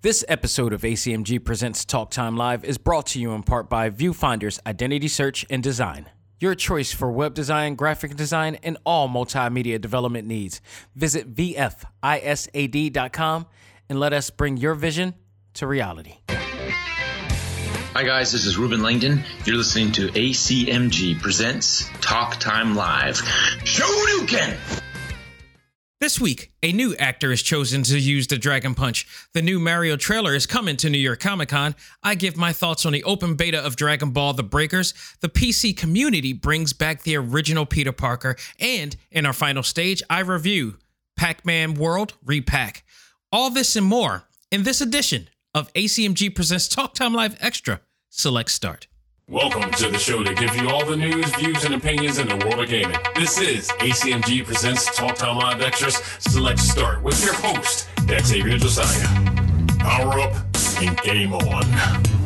This episode of ACMG Presents Talk Time Live is brought to you in part by Viewfinder's Identity Search and Design. Your choice for web design, graphic design, and all multimedia development needs. Visit VFISAD.com and let us bring your vision to reality. Hi, guys, this is Ruben Langdon. You're listening to ACMG Presents Talk Time Live. Shoryuken! This week, a new actor is chosen to use the Dragon Punch. The new Mario trailer is coming to New York Comic Con. I give my thoughts on the open beta of Dragon Ball The Breakers. The PC community brings back the original Peter Parker. And in our final stage, I review Pac Man World Repack. All this and more in this edition of ACMG Presents Talk Time Live Extra. Select Start. Welcome to the show to give you all the news, views, and opinions in the world of gaming. This is ACMG Presents Talk Time Live Extras Select Start with your host, Xavier Josiah. Power up and game on.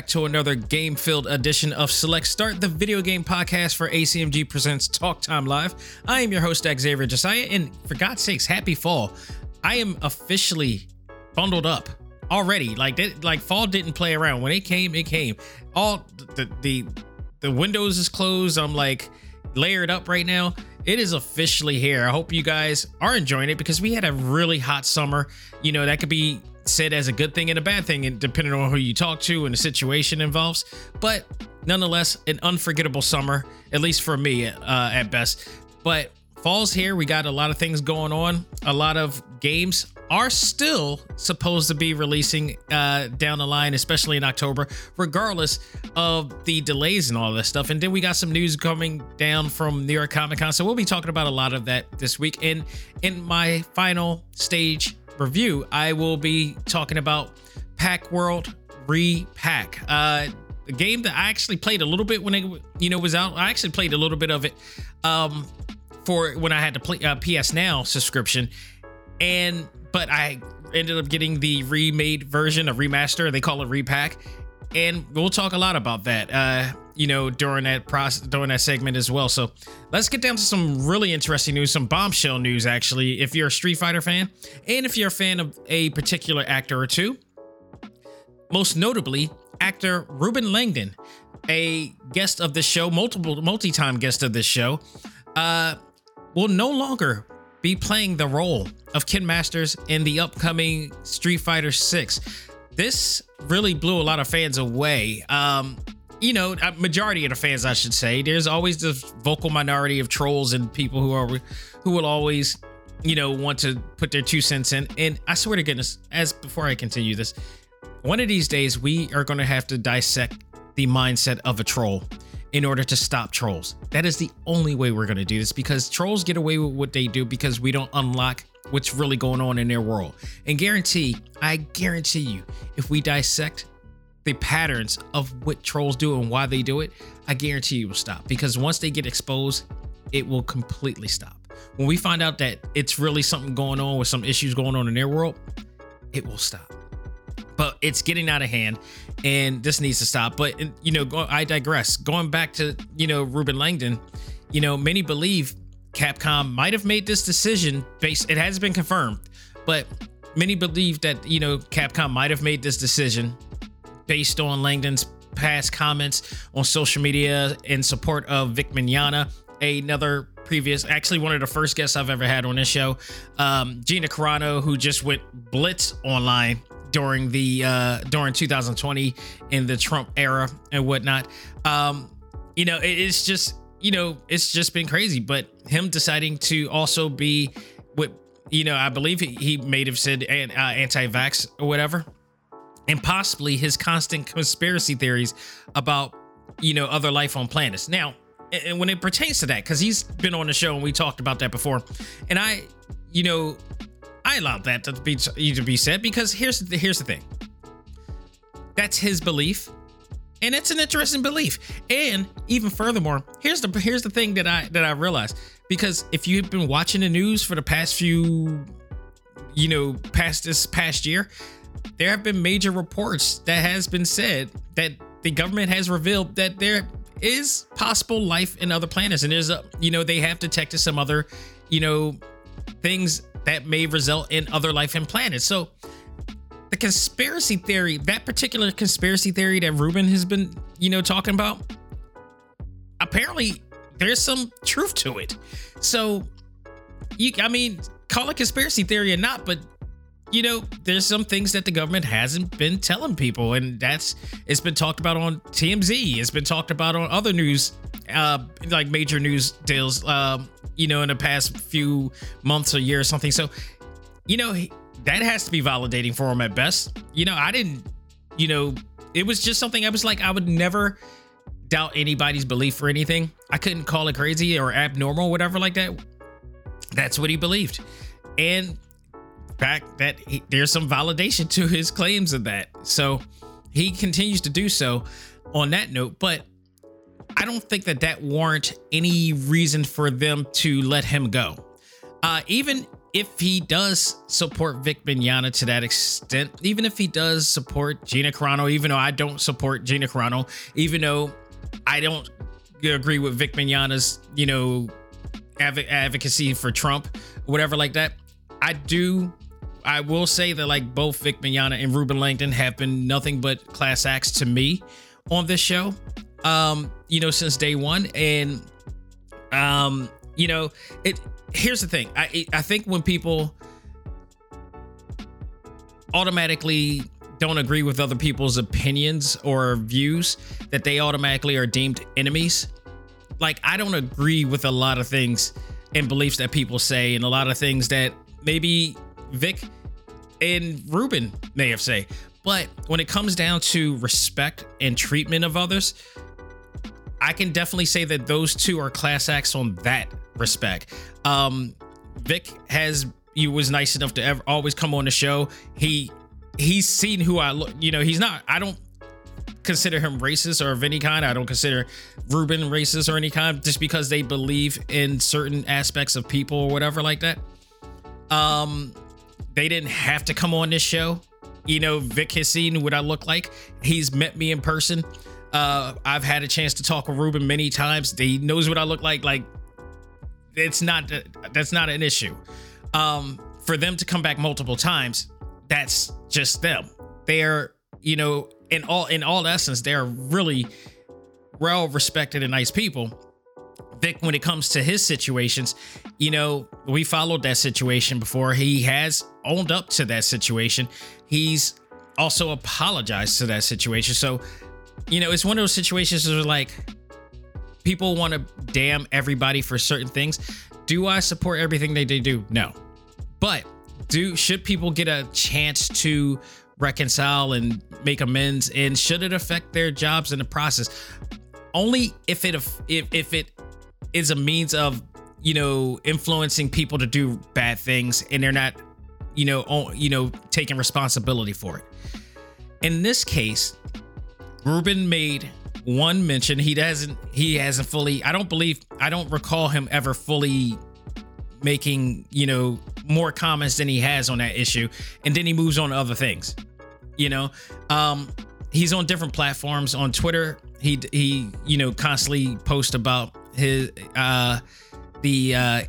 Back to another game filled edition of Select Start, the video game podcast for ACMG Presents Talk Time Live. I am your host, Xavier Josiah, and for God's sakes, happy fall. I am officially bundled up already. Like, that, like fall didn't play around. When it came, it came. All the, the, the windows is closed. I'm like layered up right now. It is officially here. I hope you guys are enjoying it because we had a really hot summer. You know, that could be said as a good thing and a bad thing, and depending on who you talk to and the situation involves. But nonetheless, an unforgettable summer, at least for me, uh, at best. But fall's here. We got a lot of things going on. A lot of games are still supposed to be releasing uh, down the line, especially in October, regardless of the delays and all this stuff. And then we got some news coming down from New York Comic Con. So we'll be talking about a lot of that this week. And in my final stage review, I will be talking about Pack World Re-Pac. Uh, a game that I actually played a little bit when it you know was out. I actually played a little bit of it um, for when I had to play uh, PS Now subscription, and but I ended up getting the remade version, a remaster. They call it Re-Pac, and we'll talk a lot about that. Uh, you know, during that process, during that segment as well. So let's get down to some really interesting news, some bombshell news, actually. If you're a Street Fighter fan, and if you're a fan of a particular actor or two, most notably, actor Ruben Langdon, a guest of this show, multiple multi-time guest of this show, uh, will no longer be playing the role of Ken Masters in the upcoming Street Fighter 6. This really blew a lot of fans away. Um, you know, majority of the fans, I should say. There's always the vocal minority of trolls and people who are who will always, you know, want to put their two cents in. And I swear to goodness, as before I continue this, one of these days we are going to have to dissect the mindset of a troll in order to stop trolls. That is the only way we're going to do this because trolls get away with what they do because we don't unlock what's really going on in their world. And guarantee, I guarantee you, if we dissect the patterns of what trolls do and why they do it, I guarantee you will stop because once they get exposed, it will completely stop. When we find out that it's really something going on with some issues going on in their world, it will stop. But it's getting out of hand and this needs to stop. But, you know, I digress. Going back to, you know, Ruben Langdon, you know, many believe Capcom might have made this decision based, it has been confirmed, but many believe that, you know, Capcom might have made this decision based on Langdon's past comments on social media in support of Vic Mignogna, another previous, actually one of the first guests I've ever had on this show, um, Gina Carano, who just went blitz online during the uh, during 2020 in the Trump era and whatnot. Um, you know, it, it's just you know it's just been crazy. But him deciding to also be what you know, I believe he, he may have said uh, anti-vax or whatever and possibly his constant conspiracy theories about you know other life on planets. Now and when it pertains to that because he's been on the show and we talked about that before and i you know i allowed that to be to be said because here's the here's the thing. That's his belief and it's an interesting belief. And even furthermore, here's the here's the thing that I that I realized. Because if you've been watching the news for the past few, you know, past this past year, there have been major reports that has been said that the government has revealed that there is possible life in other planets. And there's a you know they have detected some other you know things that may result in other life in planets. So the conspiracy theory that particular conspiracy theory that ruben has been you know talking about apparently there's some truth to it. So you i mean call it conspiracy theory or not but you know, there's some things that the government hasn't been telling people, and that's it's been talked about on TMZ. It's been talked about on other news, uh, like major news deals, um, you know, in the past few months or year or something. So, you know, that has to be validating for him at best. You know, I didn't, you know, it was just something I was like, I would never doubt anybody's belief or anything. I couldn't call it crazy or abnormal, or whatever like that. That's what he believed. And fact that he, there's some validation to his claims of that. So he continues to do so on that note, but I don't think that that warrant any reason for them to let him go. Uh, even if he does support Vic Mignogna to that extent, even if he does support Gina Carano, even though I don't support Gina Carano, even though I don't agree with Vic Mignogna's, you know, adv- advocacy for Trump, whatever like that, I do I will say that like both Vic Mignogna and Ruben Langdon have been nothing but class acts to me on this show. Um, you know, since day one. And um, you know, it here's the thing. I I think when people automatically don't agree with other people's opinions or views, that they automatically are deemed enemies. Like I don't agree with a lot of things and beliefs that people say, and a lot of things that maybe Vic and Ruben may have say. But when it comes down to respect and treatment of others, I can definitely say that those two are class acts on that respect. Um, Vic has he was nice enough to ever always come on the show. He he's seen who I look. You know, he's not. I don't consider him racist or of any kind. I don't consider Ruben racist or any kind just because they believe in certain aspects of people or whatever like that. Um, they didn't have to come on this show. You know, Vic has seen what I look like. He's met me in person. Uh, I've had a chance to talk with Ruben many times. He knows what I look like. Like, it's not that's not an issue. Um, for them to come back multiple times, that's just them. They're, you know, in all in all essence, they're really well respected and nice people. Vic, when it comes to his situations, you know, we followed that situation before. He has owned up to that situation. He's also apologized to that situation. So, you know, it's one of those situations where like people want to damn everybody for certain things. Do I support everything they do? No. But do should people get a chance to reconcile and make amends and should it affect their jobs in the process? Only if it if if it is a means of you know influencing people to do bad things and they're not you know you know taking responsibility for it. In this case ruben made one mention. He doesn't he hasn't fully i don't believe i don't recall him ever fully making you know more comments than he has on that issue and then he moves on to other things you know? Um he's on different platforms. On twitter he he you know constantly post about his uh the uh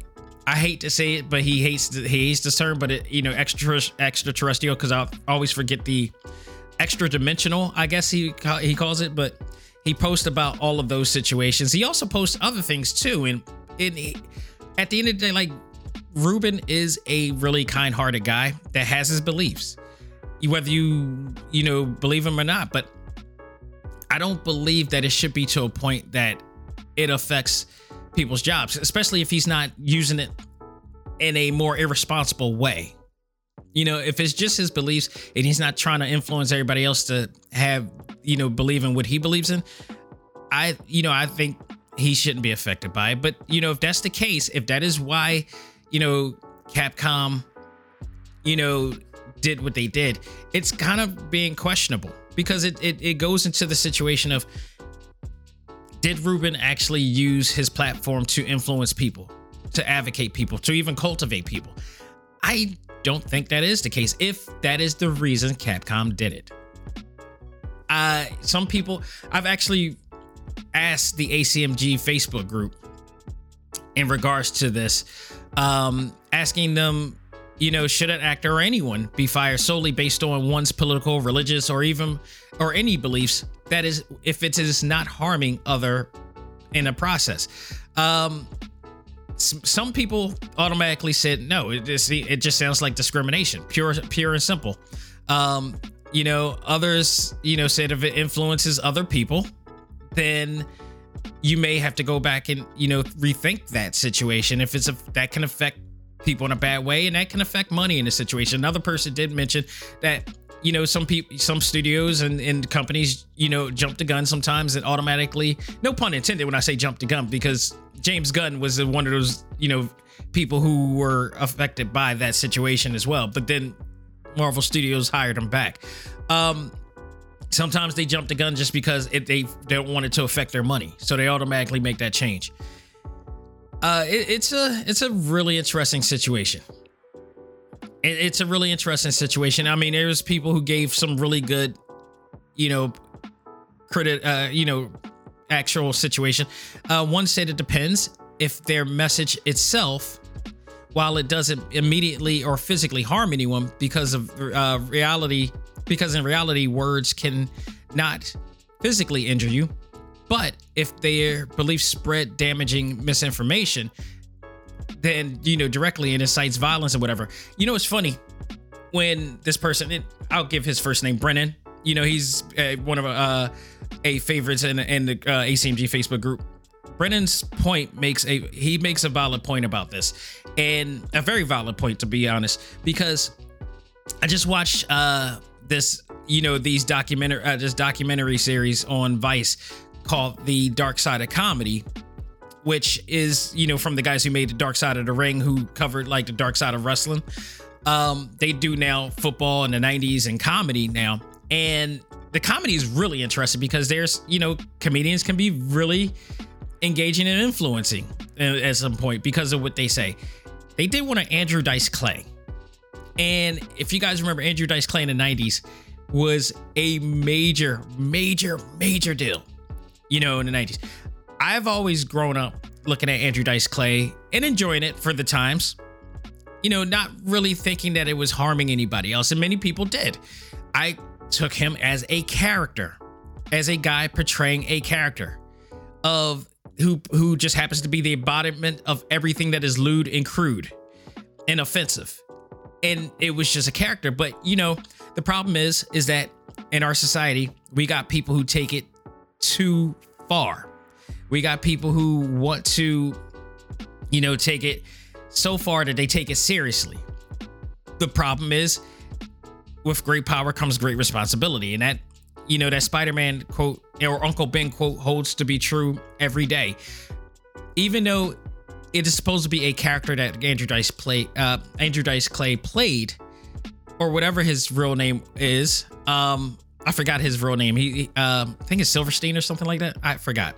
I hate to say it, but he hates he hates the term, but it you know extra extraterrestrial because I always forget the extra dimensional. I guess he he calls it, but he posts about all of those situations. He also posts other things too, and at the end of the day, like Ruben is a really kind-hearted guy that has his beliefs, whether you you know believe him or not. But I don't believe that it should be to a point that it affects people's jobs, especially if he's not using it in a more irresponsible way. You know, if it's just his beliefs and he's not trying to influence everybody else to have, you know, believe in what he believes in, I, you know, I think he shouldn't be affected by it. But, you know, if that's the case, if that is why, you know, Capcom, you know, did what they did, it's kind of being questionable. because it, it it goes into the situation of did Ruben actually use his platform to influence people, to advocate people, to even cultivate people? I don't think that is the case. If that is the reason Capcom did it, uh, some people I've actually asked the ACMG Facebook group in regards to this, um, asking them, you know, should an actor or anyone be fired solely based on one's political, religious, or even or any beliefs? That is, if it is not harming other in the process. Um, some people automatically said no. It just it just sounds like discrimination, pure pure and simple. Um, you know, others you know said if it influences other people, then you may have to go back and you know rethink that situation if it's a that can affect people in a bad way and that can affect money in a situation another person did mention that you know some people some studios and, and companies you know jump the gun sometimes and automatically no pun intended when i say jump the gun because james gunn was one of those you know people who were affected by that situation as well but then marvel studios hired him back um sometimes they jump the gun just because it, they don't want it to affect their money, so they automatically make that change. Uh, it, it's a it's a really interesting situation. It, it's a really interesting situation. I mean, there's people who gave some really good, you know, credit, uh, you know, actual situation. Uh, one said it depends if their message itself while it doesn't immediately or physically harm anyone because of uh, reality because in reality, words can not physically injure you, but if their beliefs spread damaging misinformation, then you know directly and incites violence or whatever. You know, it's funny when this person, it, I'll give his first name, Brennan. You know, he's uh, one of uh, a favorites in, in the uh, ACMG Facebook group. Brennan's point makes a he makes a valid point about this, and a very valid point to be honest, because I just watched uh this you know these documentary uh, this documentary series on Vice called The Dark Side of Comedy which is you know from the guys who made the Dark Side of the Ring who covered like the Dark Side of Wrestling. Um they do now football in the 90s and comedy now. And the comedy is really interesting because there's you know comedians can be really engaging and influencing at some point because of what they say. They did one of Andrew Dice Clay. And if you guys remember, Andrew Dice Clay in the 90s was a major, major, major deal, you know, in the 90s. I've always grown up looking at Andrew Dice Clay and enjoying it for the times, you know, not really thinking that it was harming anybody else. And many people did. I took him as a character, as a guy portraying a character of who who just happens to be the embodiment of everything that is lewd and crude and offensive and it was just a character. But you know, the problem is, is that in our society, we got people who take it too far. We got people who want to, you know, take it so far that they take it seriously. The problem is, with great power comes great responsibility, and that, you know, that Spider-Man quote or Uncle Ben quote holds to be true every day. Even though it is supposed to be a character that Andrew Dice play uh Andrew Dice Clay played or whatever his real name is. Um I forgot his real name. He um I think it's Silverstein or something like that. I forgot.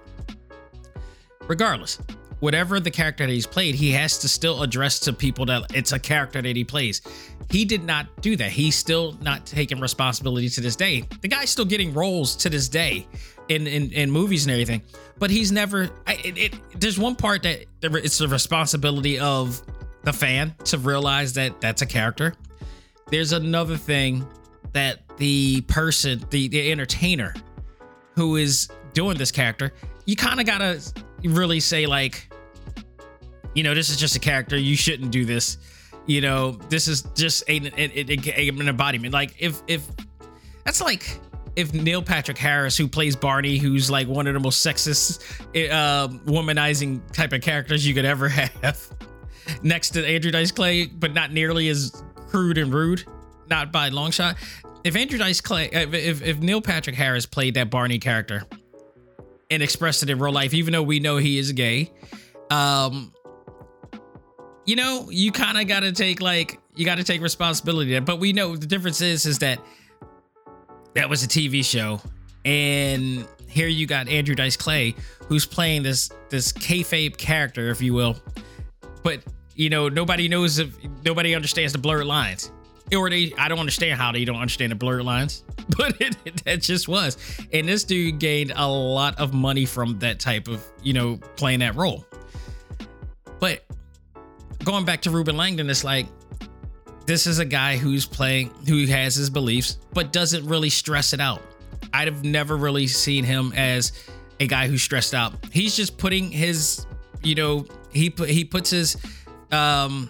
Regardless, whatever the character that he's played, he has to still address to people that it's a character that he plays. He did not do that. He's still not taking responsibility to this day. The guy's still getting roles to this day in in, in movies and everything, but he's never. I, it, it, there's one part that it's the responsibility of the fan to realize that that's a character. There's another thing that the person, the the entertainer, who is doing this character, you kind of gotta really say like, you know, this is just a character. You shouldn't do this. You know, this is just a, a, a, an embodiment. Like if if that's like if Neil Patrick Harris, who plays Barney, who's like one of the most sexist, uh, womanizing type of characters you could ever have, next to Andrew Dice Clay, but not nearly as crude and rude, not by long shot. If Andrew Dice Clay, if, if Neil Patrick Harris played that Barney character and expressed it in real life, even though we know he is gay, um, you know, you kind of got to take like you got to take responsibility there. But we know the difference is is that that was a TV show, and here you got Andrew Dice Clay, who's playing this this kayfabe character, if you will, but you know nobody knows if nobody understands the blurred lines, or they I don't understand how they don't understand the blurred lines, but it, it, that just was, and this dude gained a lot of money from that type of you know playing that role, but going back to Ruben Langdon, it's like this is a guy who's playing, who has his beliefs, but doesn't really stress it out. I'd have never really seen him as a guy who's stressed out. He's just putting his, you know, he put he puts his um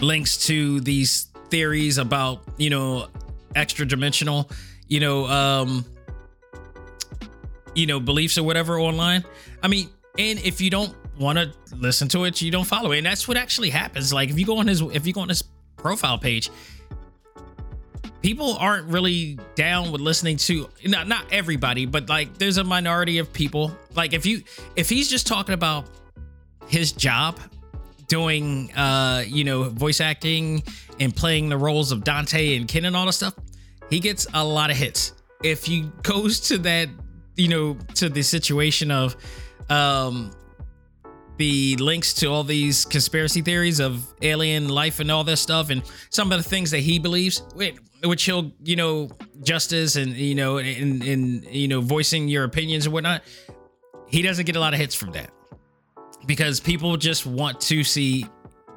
links to these theories about, you know, extra dimensional, you know, um you know, beliefs or whatever online. I mean, and if you don't want to listen to it, you don't follow it. And that's what actually happens. Like if you go on his if you go on his profile page, people aren't really down with listening to not not everybody, but like there's a minority of people. Like if you if he's just talking about his job doing uh you know voice acting and playing the roles of Dante and Ken and all that stuff, he gets a lot of hits. If he goes to that, you know, to the situation of um the links to all these conspiracy theories of alien life and all this stuff and some of the things that he believes which he'll you know justice and you know and and you know voicing your opinions and whatnot he doesn't get a lot of hits from that because people just want to see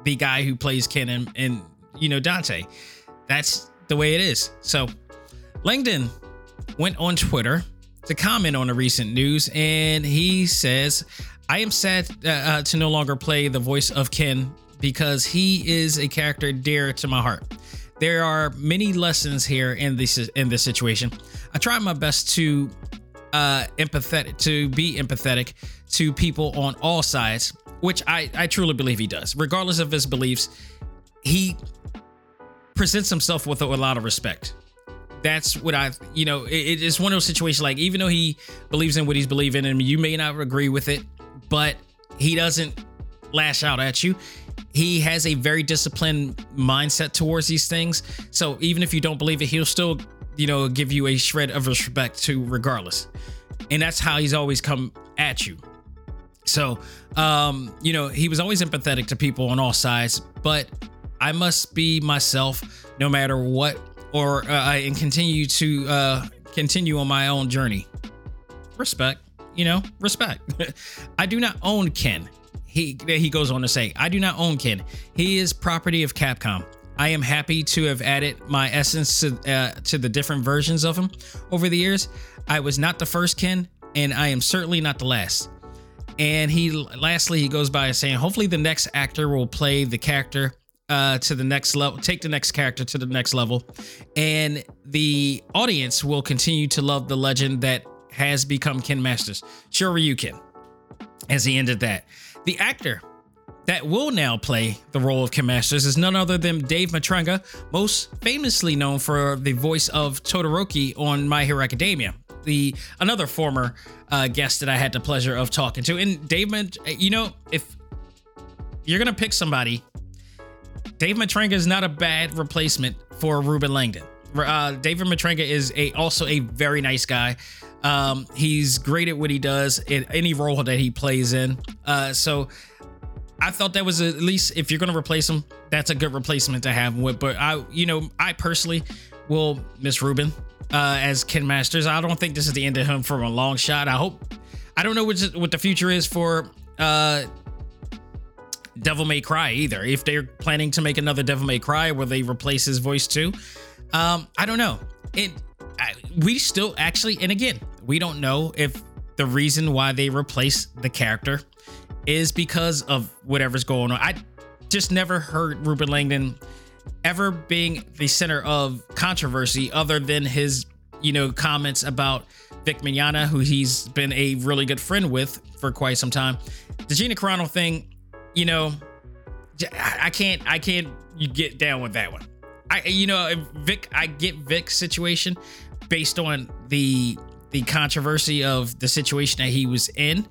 the guy who plays ken and, and you know dante that's the way it is so langdon went on twitter to comment on the recent news and he says I am sad uh, uh, to no longer play the voice of Ken because he is a character dear to my heart. There are many lessons here in this in this situation. I try my best to uh, empathetic to be empathetic to people on all sides, which I I truly believe he does, regardless of his beliefs. He presents himself with a, a lot of respect that's what I, you know, it, it's one of those situations like even though he believes in what he's believing and you may not agree with it, but he doesn't lash out at you. He has a very disciplined mindset towards these things. So even if you don't believe it, he'll still, you know, give you a shred of respect to regardless. And that's how he's always come at you. So, um, you know, he was always empathetic to people on all sides, but I must be myself no matter what, or uh, and continue to uh, continue on my own journey. Respect you know, respect. I do not own Ken. He he goes on to say, I do not own Ken. He is property of Capcom. I am happy to have added my essence to uh, to the different versions of him over the years. I was not the first Ken, and I am certainly not the last. And he lastly he goes by saying, hopefully the next actor will play the character uh, to the next level, take the next character to the next level, and the audience will continue to love the legend that has become Ken Masters. Sure, you Ken. As he ended that. The actor that will now play the role of Ken Masters is none other than Dave Matranga, most famously known for the voice of Todoroki on My Hero Academia. The another former uh, guest that I had the pleasure of talking to, and Dave, you know, if you're gonna pick somebody, Dave Matranga is not a bad replacement for Ruben Langdon. Uh, David Matranga is a also a very nice guy. Um, he's great at what he does in any role that he plays in. Uh, so I thought that was at least if you're going to replace him, that's a good replacement to have with. But I, you know, I personally will miss Ruben uh, as Ken Masters. I don't think this is the end of him from a long shot. I hope. I don't know what what the future is for uh, Devil May Cry either. If they're planning to make another Devil May Cry where they replace his voice too, um, I don't know. It I, we still actually, and again, we don't know if the reason why they replace the character is because of whatever's going on. I just never heard Ruben Langdon ever being the center of controversy other than his, you know, comments about Vic Mignogna, who he's been a really good friend with for quite some time. The Gina Carano thing, you know, I can't, I can't get down with that one. I, you know, Vic, I get Vic's situation based on the the controversy of the situation that he was in.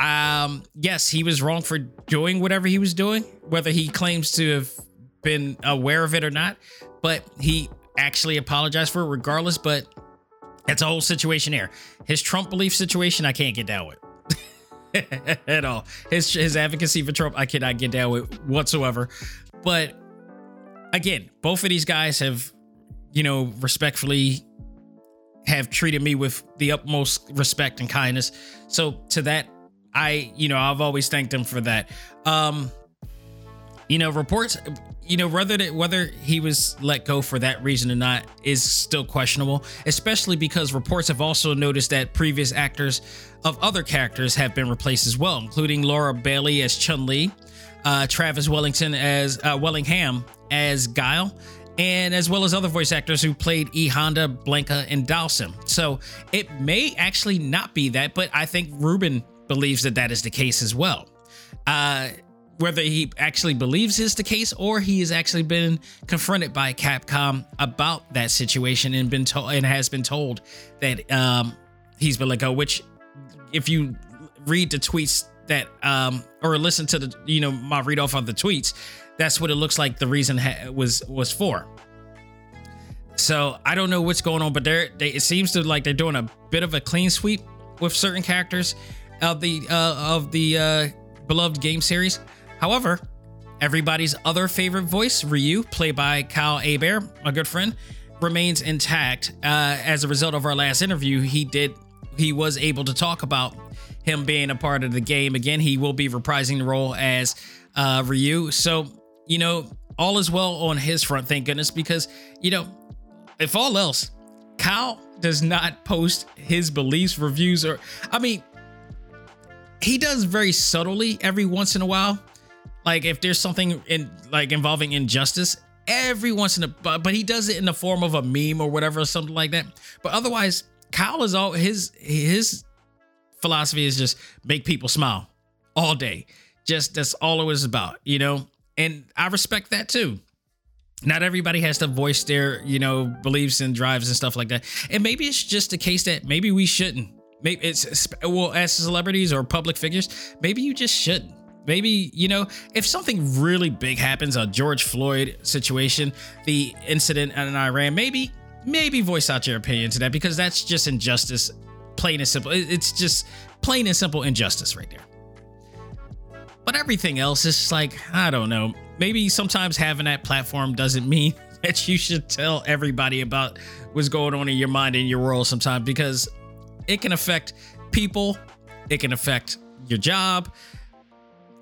Um, yes, he was wrong for doing whatever he was doing, whether he claims to have been aware of it or not. But he actually apologized for it regardless, but it's a whole situation there. His Trump belief situation, I can't get down with at all. His his advocacy for Trump, I cannot get down with whatsoever. But again, both of these guys have, you know, respectfully have treated me with the utmost respect and kindness. So to that, I, you know, I've always thanked him for that. Um, you know, reports, you know, whether that whether he was let go for that reason or not is still questionable, especially because reports have also noticed that previous actors of other characters have been replaced as well, including Laura Bailey as Chun Li, uh, Travis Wellington as uh, Willingham as Guile, and as well as other voice actors who played E Honda, Blanka, and Dhalsim. So it may actually not be that, but I think Ruben believes that that is the case as well. Uh, whether he actually believes is the case or he has actually been confronted by Capcom about that situation and been told and has been told that um, he's been let go. Which, if you read the tweets that um, or listen to the you know my read off of the tweets, that's what it looks like. The reason ha- was was for. So I don't know what's going on, but they're they, it seems to like they're doing a bit of a clean sweep with certain characters of the uh, of the uh, beloved game series. However, everybody's other favorite voice, Ryu, played by Kyle Hebert, a good friend, remains intact. Uh, as a result of our last interview, he did he was able to talk about him being a part of the game again. He will be reprising the role as uh, Ryu. So you know, all is well on his front, thank goodness, because you know, if all else, Kyle does not post his beliefs, reviews, or I mean, he does very subtly every once in a while. Like if there's something in like involving injustice every once in a but, but he does it in the form of a meme or whatever or something like that. But otherwise kyle is all his his philosophy is just make people smile all day. Just that's all it was about you know? And i respect that too. Not everybody has to voice their you know beliefs and drives and stuff like that. And maybe it's just a case that maybe we shouldn't maybe it's well as celebrities or public figures maybe you just shouldn't. Maybe you know if something really big happens a george floyd situation the incident in iran maybe maybe voice out your opinion to that because that's just injustice plain and simple. It's just plain and simple injustice right there. But everything else is like i don't know. Maybe sometimes having that platform doesn't mean that you should tell everybody about what's going on in your mind and your world sometimes because it can affect people it can affect your job.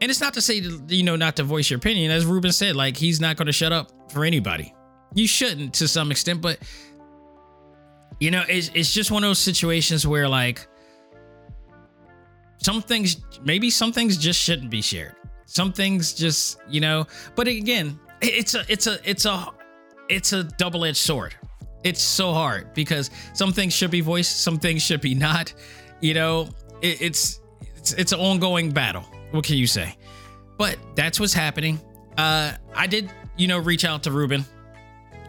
And it's not to say you know not to voice your opinion. As ruben said like he's not going to shut up for anybody. You shouldn't to some extent but you know it's, it's just one of those situations where like some things maybe some things just shouldn't be shared. Some things just you know but again it's a it's a it's a it's a double-edged sword it's so hard because some things should be voiced some things should be not you know it, it's it's it's an ongoing battle what can you say? But that's what's happening. Uh, I did, you know, reach out to Ruben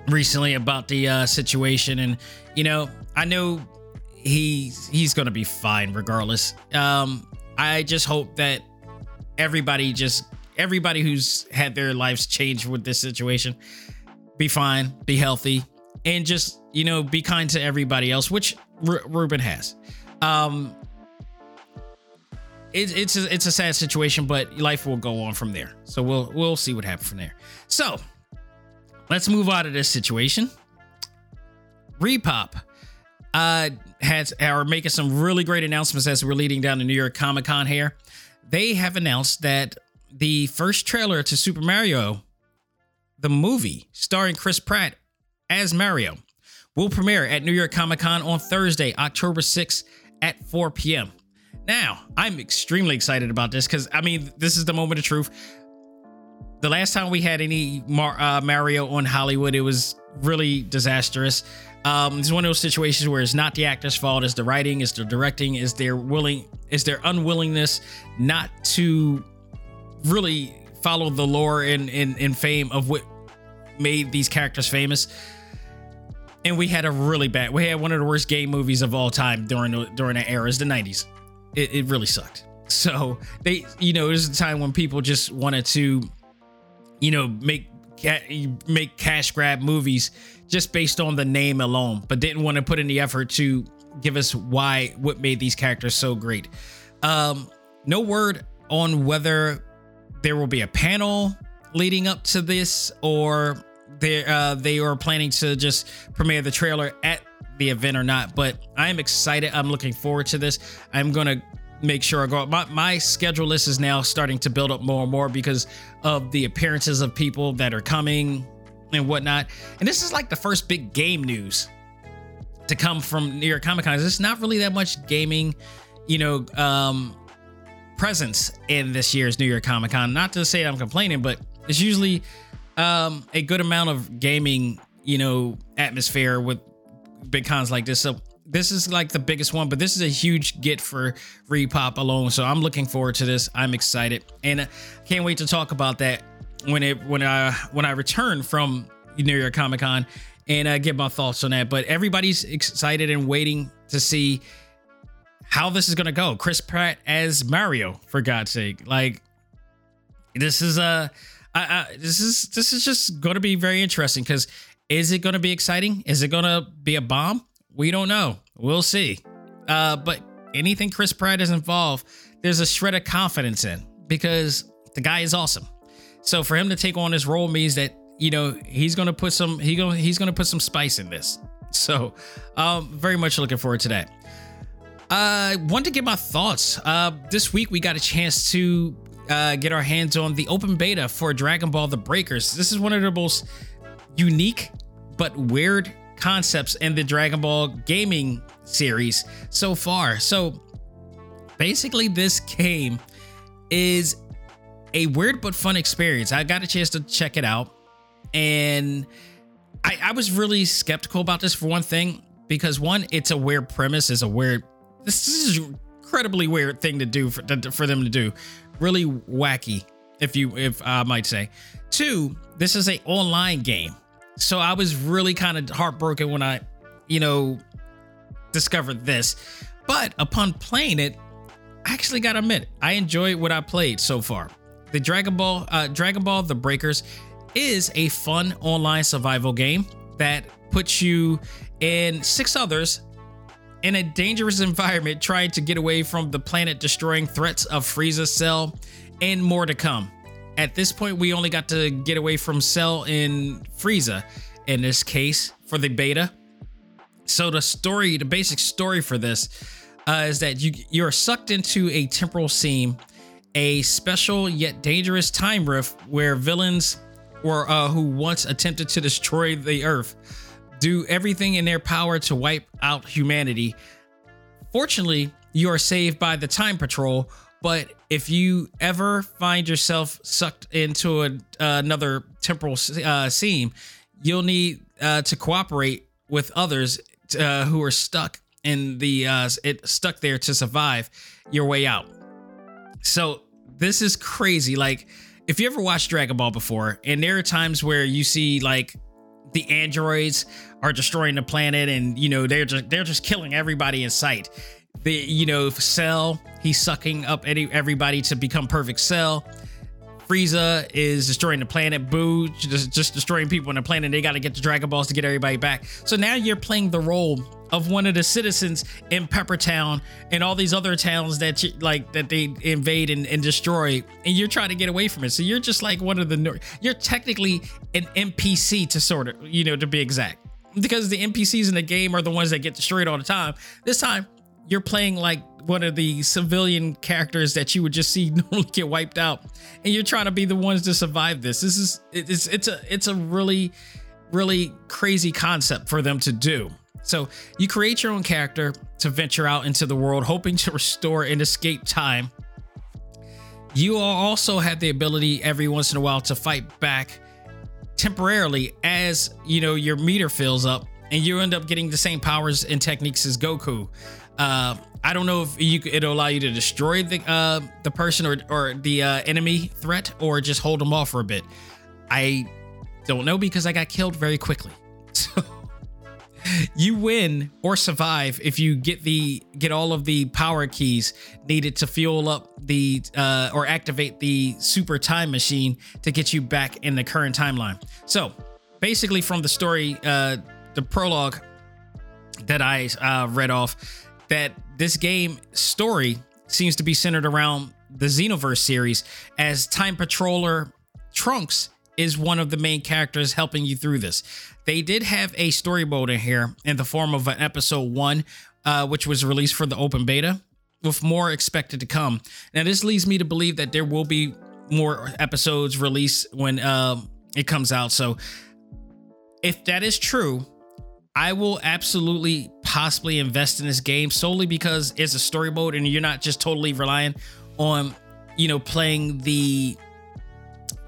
recently about the uh, situation, and you know, I know he's he's gonna be fine regardless. Um, I just hope that everybody just everybody who's had their lives changed with this situation be fine, be healthy, and just you know be kind to everybody else, which R- Ruben has. Um, it, it's a, it's a sad situation, but life will go on from there. So we'll we'll see what happens from there. So let's move out of this situation. ReedPop uh has are making some really great announcements as we're leading down to New York Comic Con here. They have announced that the first trailer to Super Mario, the movie starring Chris Pratt as Mario, will premiere at New York Comic Con on Thursday, October 6th at 4 p.m. Now, I'm extremely excited about this because I mean, this is the moment of truth. The last time we had any Mar- uh, Mario on Hollywood, it was really disastrous. Um, it's one of those situations where it's not the actor's fault, it's the writing, it's the directing, is their willing, is their unwillingness not to really follow the lore and, and, and fame of what made these characters famous. And we had a really bad, we had one of the worst game movies of all time during the, during that era, is the 90s it, it really sucked. So they, you know, it was a time when people just wanted to, you know, make make cash grab movies just based on the name alone, but didn't want to put in the effort to give us why what made these characters so great. Um, no word on whether there will be a panel leading up to this or they uh, they are planning to just premiere the trailer at the event or not. But I am excited. I'm looking forward to this. I'm gonna make sure I go. My my schedule list is now starting to build up more and more because of the appearances of people that are coming and whatnot. And this is like the first big game news to come from New York Comic Con. It's not really that much gaming, you know, um, presence in this year's New York Comic Con. Not to say I'm complaining, but it's usually um, a good amount of gaming, you know, atmosphere with big cons like this. So this is like the biggest one, but this is a huge get for ReedPop alone. So I'm looking forward to this. I'm excited, and I can't wait to talk about that when it when I when I return from New York Comic Con and uh, get my thoughts on that. But everybody's excited and waiting to see how this is gonna go. Chris Pratt as Mario, for God's sake, like this is a. Uh, I, I, this is this is just going to be very interesting because is it going to be exciting? Is it going to be a bomb? We don't know. We'll see. Uh, but anything Chris Pratt is involved, there's a shred of confidence in because the guy is awesome. So for him to take on this role means that you know he's going to put some he going he's going to put some spice in this. So um, very much looking forward to that. I uh, want to get my thoughts. Uh, this week we got a chance to uh, get our hands on the open beta for Dragon Ball The Breakers. This is one of the most unique but weird concepts in the Dragon Ball gaming series so far. So basically, this game is a weird but fun experience. I got a chance to check it out, and I, I was really skeptical about this for one thing because one, it's a weird premise, is a weird. This is incredibly weird thing to do for, for them to do really wacky, if you if I might say. Two, this is a online game. So I was really kind of heartbroken when I, you know, discovered this. But upon playing it, I actually gotta admit, I enjoyed what I played so far. The Dragon Ball, uh, Dragon Ball The Breakers is a fun online survival game that puts you and six others in a dangerous environment trying to get away from the planet destroying threats of Frieza, Cell, and more to come. At this point, we only got to get away from Cell and Frieza in this case for the beta. So the story, the basic story for this uh, is that you you're sucked into a temporal seam, a special yet dangerous time rift where villains or uh, who once attempted to destroy the Earth do everything in their power to wipe out humanity. Fortunately, you are saved by the Time Patrol, but if you ever find yourself sucked into a, uh, another temporal uh, seam, you'll need uh, to cooperate with others uh, who are stuck in the uh, it stuck there to survive your way out. So this is crazy. Like if you ever watched Dragon Ball before, and there are times where you see like the androids are destroying the planet and you know they're just they're just killing everybody in sight the you know cell he's sucking up any, everybody to become perfect cell Frieza is destroying the planet. Buu just, just destroying people on the planet. They got to get the Dragon Balls to get everybody back. So now you're playing the role of one of the citizens in Pepper Town and all these other towns that you, like that they invade and, and destroy, and you're trying to get away from it. So you're just like one of the you're technically an NPC to sort of you know to be exact because the NPCs in the game are the ones that get destroyed all the time. This time you're playing like one of the civilian characters that you would just see normally get wiped out. And you're trying to be the ones to survive this. This is it's it's a it's a really really crazy concept for them to do. So you create your own character to venture out into the world hoping to restore and escape time. You also have the ability every once in a while to fight back temporarily as you know your meter fills up and you end up getting the same powers and techniques as Goku. Uh, I don't know if you it'll allow you to destroy the uh, the person or or the uh, enemy threat or just hold them off for a bit. I don't know because I got killed very quickly. So you win or survive if you get the get all of the power keys needed to fuel up the uh, or activate the super time machine to get you back in the current timeline. So basically, from the story, uh, the prologue that I uh, read off, that this game story seems to be centered around the Xenoverse series as Time Patroller Trunks is one of the main characters helping you through this. They did have a story mode in here in the form of an episode one, uh, which was released for the open beta, with more expected to come. Now, this leads me to believe that there will be more episodes released when uh, it comes out. So, if that is true, I will absolutely possibly invest in this game solely because it's a story mode and you're not just totally relying on, you know, playing the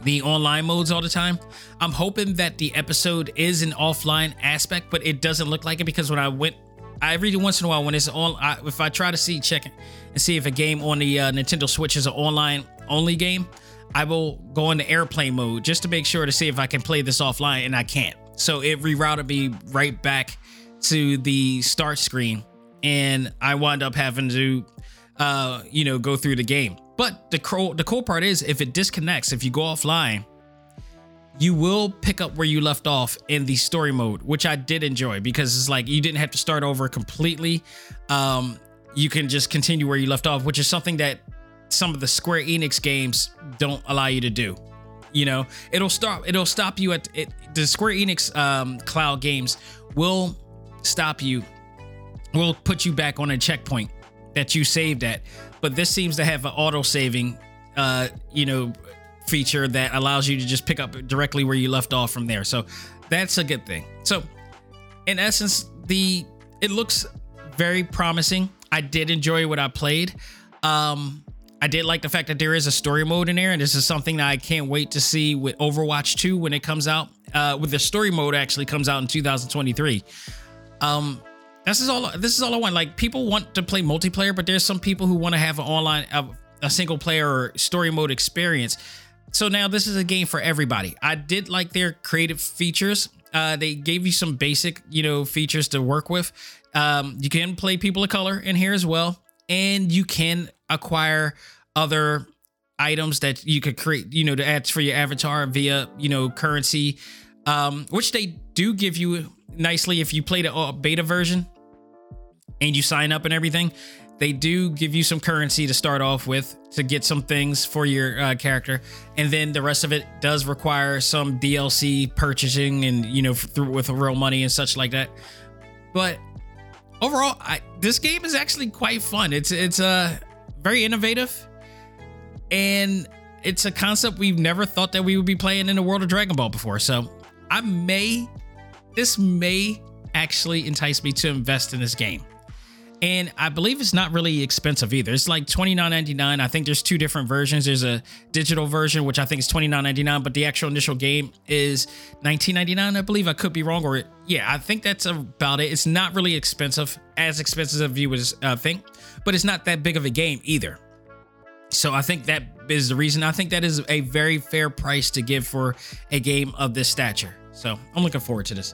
the online modes all the time. I'm hoping that the episode is an offline aspect, but it doesn't look like it because when I went, I every once in a while when it's on, I, if I try to see check and see if a game on the uh, Nintendo Switch is an online only game, I will go into airplane mode just to make sure to see if I can play this offline, and I can't. So it rerouted me right back to the start screen, and I wound up having to, uh, you know, go through the game. But the cool, the cool part is if it disconnects, if you go offline, you will pick up where you left off in the story mode, which I did enjoy because it's like you didn't have to start over completely. Um, you can just continue where you left off, which is something that some of the Square Enix games don't allow you to do. You know, it'll stop. It'll stop you at it. The Square Enix um, cloud games will stop you. Will put you back on a checkpoint that you saved at but this seems to have an auto saving, uh, you know, feature that allows you to just pick up directly where you left off from there. So that's a good thing. So in essence, the it looks very promising. I did enjoy what I played. Um, I did like the fact that there is a story mode in there, and this is something that I can't wait to see with Overwatch 2 when it comes out. Uh, with the story mode actually comes out in 2023. Um, this is all. This is all I want. Like people want to play multiplayer, but there's some people who want to have an online, a, a single player or story mode experience. So now this is a game for everybody. I did like their creative features. Uh, they gave you some basic, you know, features to work with. Um, you can play people of color in here as well, and you can acquire other items that you could create, you know, to add for your avatar via, you know, currency, um, which they do give you nicely if you play the uh, beta version and you sign up and everything. They do give you some currency to start off with to get some things for your uh, character, and then the rest of it does require some DLC purchasing and you know through with real money and such like that. But overall, I, this game is actually quite fun. It's it's uh, very innovative, and it's a concept we've never thought that we would be playing in the world of Dragon Ball before. So I may this may actually entice me to invest in this game. And I believe it's not really expensive either. It's like $29.99. I think there's two different versions. There's a digital version, which I think is $29.99, but the actual initial game is $19.99, I believe. I could be wrong. Or, yeah, I think that's about it. It's not really expensive, as expensive as you would uh, think, but it's not that big of a game either. So I think that is the reason. I think that is a very fair price to give for a game of this stature. So I'm looking forward to this.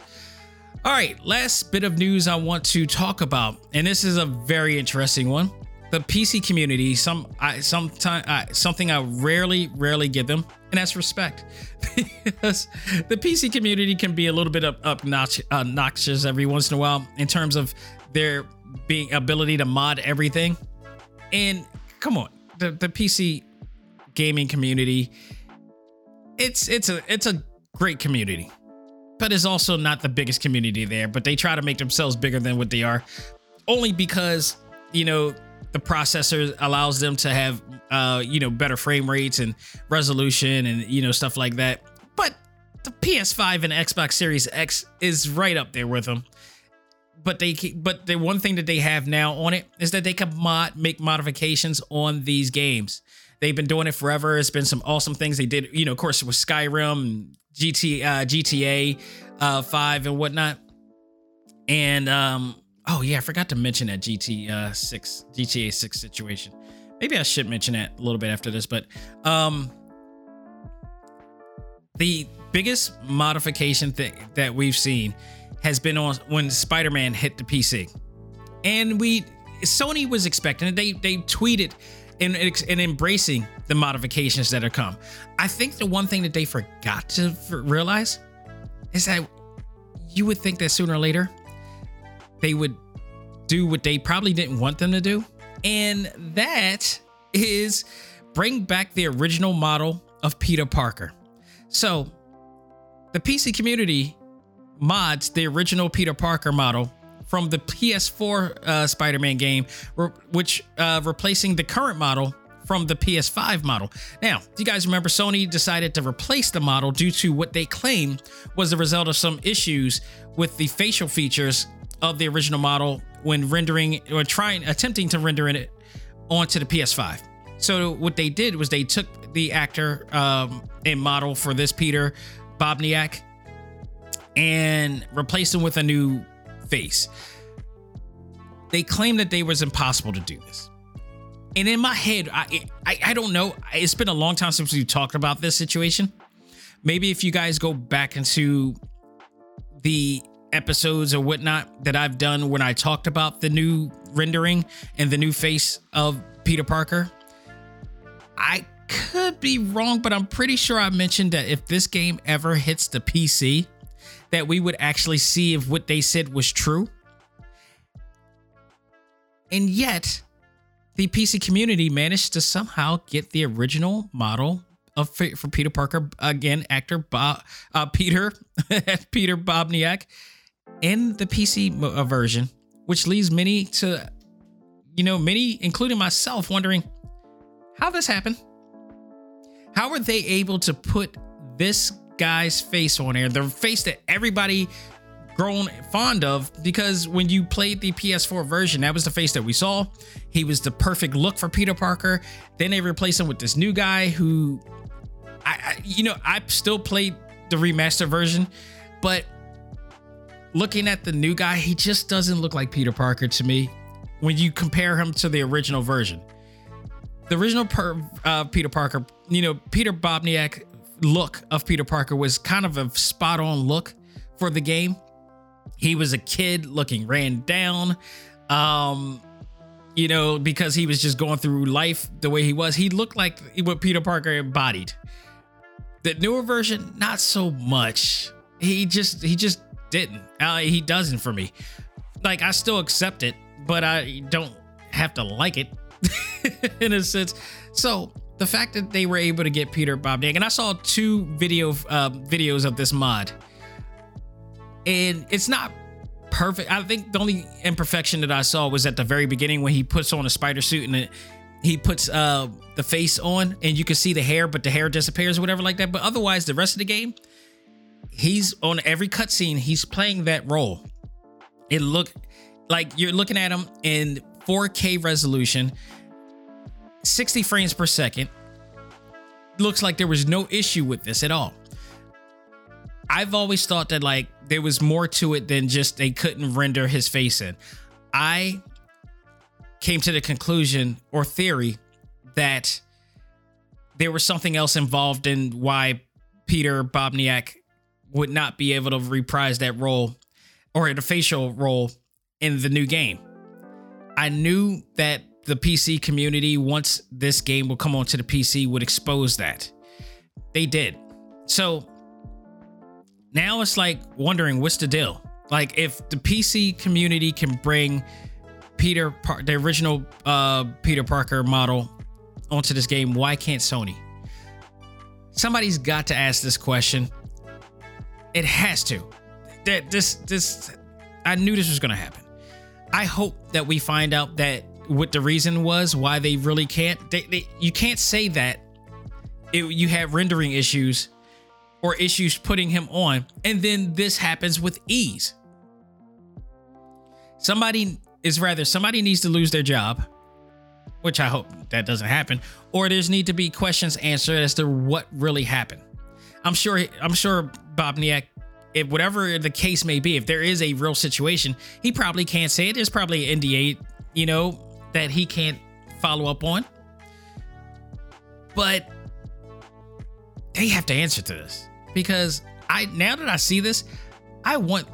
All right, last bit of news I want to talk about, and this is a very interesting one. The PC community, some I sometimes I, something I rarely, rarely give them, and that's respect. because the PC community can be a little bit up, obnoxious uh, every once in a while in terms of their being ability to mod everything. And come on, the, the PC gaming community, it's it's a it's a great community but is also not the biggest community there. But they try to make themselves bigger than what they are, only because you know the processor allows them to have uh, you know better frame rates and resolution and you know stuff like that. But the PS5 and Xbox Series X is right up there with them. But they but the one thing that they have now on it is that they can mod make modifications on these games. They've been doing it forever. It's been some awesome things they did, you know, of course, with Skyrim GT, uh, GTA uh, 5 and whatnot. And um, oh yeah, I forgot to mention that GT uh, 6 GTA 6 situation. Maybe I should mention that a little bit after this, but um, the biggest modification thing that we've seen has been on when Spider-Man hit the PC, and we Sony was expecting it. They they tweeted and and embracing the modifications that have come. I think the one thing that they forgot to realize is that you would think that sooner or later they would do what they probably didn't want them to do, and that is bring back the original model of Peter Parker. So, the PC community mods the original Peter Parker model from the PS4 uh, Spider-Man game, re- which uh, replacing the current model from the PS5 model. Now, do you guys remember Sony decided to replace the model due to what they claim was the result of some issues with the facial features of the original model when rendering or trying attempting to render it onto the PS5. So what they did was they took the actor um, and model for this Peter Bobniak and replaced him with a new face. They claim that they was impossible to do this. And in my head, I, I I don't know. It's been a long time since we talked about this situation. Maybe if you guys go back into the episodes or whatnot that I've done when I talked about the new rendering and the new face of Peter Parker, I could be wrong, but I'm pretty sure I mentioned that if this game ever hits the PC, that we would actually see if what they said was true. And yet, the PC community managed to somehow get the original model of for Peter Parker again, actor Bob, uh, Peter Peter Bobniak in the PC uh, version, which leaves many to, you know, many, including myself, wondering how this happened. How were they able to put this guy's face on there, the face that everybody grown fond of because when you played the PS4 version, that was the face that we saw. He was the perfect look for Peter Parker. Then they replaced him with this new guy who, I, I you know, I still played the remastered version, but looking at the new guy, he just doesn't look like Peter Parker to me when you compare him to the original version. The original per, uh, Peter Parker, you know, Peter Bobniak look of Peter Parker was kind of a spot on look for the game. He was a kid looking ran down. Um, you know, because he was just going through life the way he was. He looked like what Peter Parker embodied. The newer version, not so much. He just he just didn't. Uh, he doesn't for me. Like I still accept it, but I don't have to like it in a sense. So the fact that they were able to get Peter Bobniak, and I saw two video uh, videos of this mod, and it's not perfect. I think the only imperfection that I saw was at the very beginning when he puts on a spider suit and it, he puts uh, the face on, and you can see the hair, but the hair disappears or whatever like that. But otherwise, the rest of the game, he's on every cutscene. He's playing that role. It look like you're looking at him in 4K resolution 60 frames per second. Looks like there was no issue with this at all. I've always thought that like there was more to it than just they couldn't render his face in. I came to the conclusion or theory that there was something else involved in why Peter Bobniak would not be able to reprise that role or the facial role in the new game. I knew that the PC community, once this game will come onto the PC, would expose that. They did. So now it's like wondering what's the deal? Like if the PC community can bring Peter Par- the original uh, Peter Parker model onto this game, why can't Sony? Somebody's got to ask this question. It has to. That this this I knew this was to happen. I hope that we find out that what the reason was why they really can't. They, they, you can't say that it, you have rendering issues or issues putting him on, and then this happens with ease. Somebody is rather somebody needs to lose their job, which I hope that doesn't happen, or there's need to be questions answered as to what really happened. I'm sure I'm sure Bobniak if whatever the case may be, if there is a real situation, he probably can't say it. There's probably an NDA, you know, that he can't follow up on. But they have to answer to this because I now that I see this, I want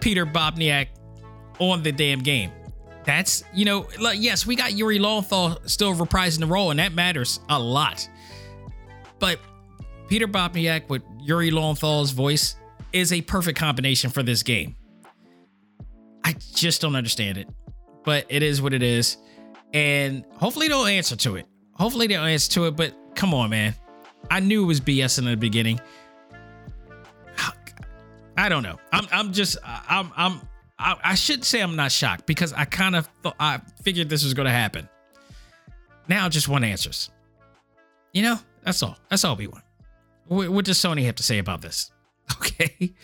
Peter Bobniak on the damn game. That's, you know, like, yes, we got Yuri Lowenthal still reprising the role, and that matters a lot. But Peter Bobniak with Yuri Lowenthal's voice is a perfect combination for this game. I just don't understand it, but it is what it is. And hopefully they'll answer to it. Hopefully they'll answer to it, but come on, man. I knew it was BS in the beginning. I don't know. I'm I'm just I'm I'm I, I should say I'm not shocked because I kind of thought I figured this was going to happen. Now I just want answers. You know, that's all. That's all we want. What, what does Sony have to say about this? Okay.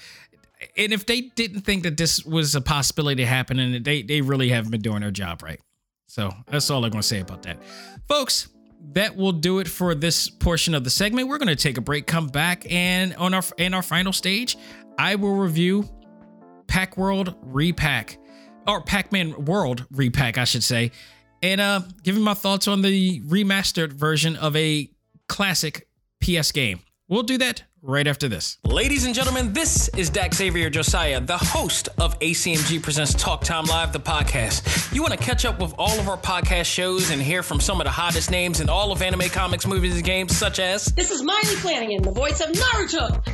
And if they didn't think that this was a possibility to happen, and they they really haven't been doing their job right. So that's all I'm going to say about that, folks. That will do it for this portion of the segment. We're going to take a break, come back, and on our in our final stage, I will review Pac World Re-Pac or Pac-Man World Re-Pac, I should say, and uh, giving my thoughts on the remastered version of a classic PS game. We'll do that right after this. Ladies and gentlemen, this is Dax Xavier Josiah, the host of ACMG Presents Talk Time Live, the podcast. You want to catch up with all of our podcast shows and hear from some of the hottest names in all of anime, comics, movies, and games, such as. This is Maile Flanagan, the voice of Naruto.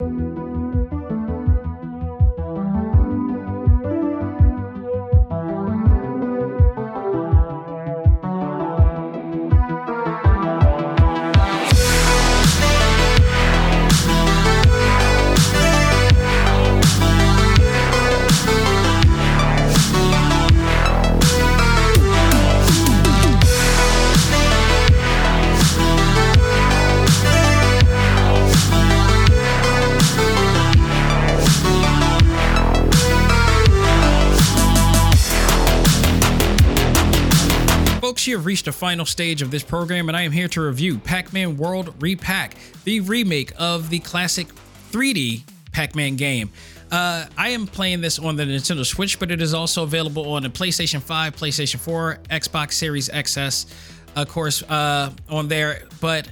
Folks, you have reached the final stage of this program, and I am here to review Pac-Man World Re-Pac, the remake of the classic 3D Pac Man game. Uh, I am playing this on the Nintendo Switch, but it is also available on the PlayStation 5, PlayStation 4, Xbox Series XS, of course, uh, on there. But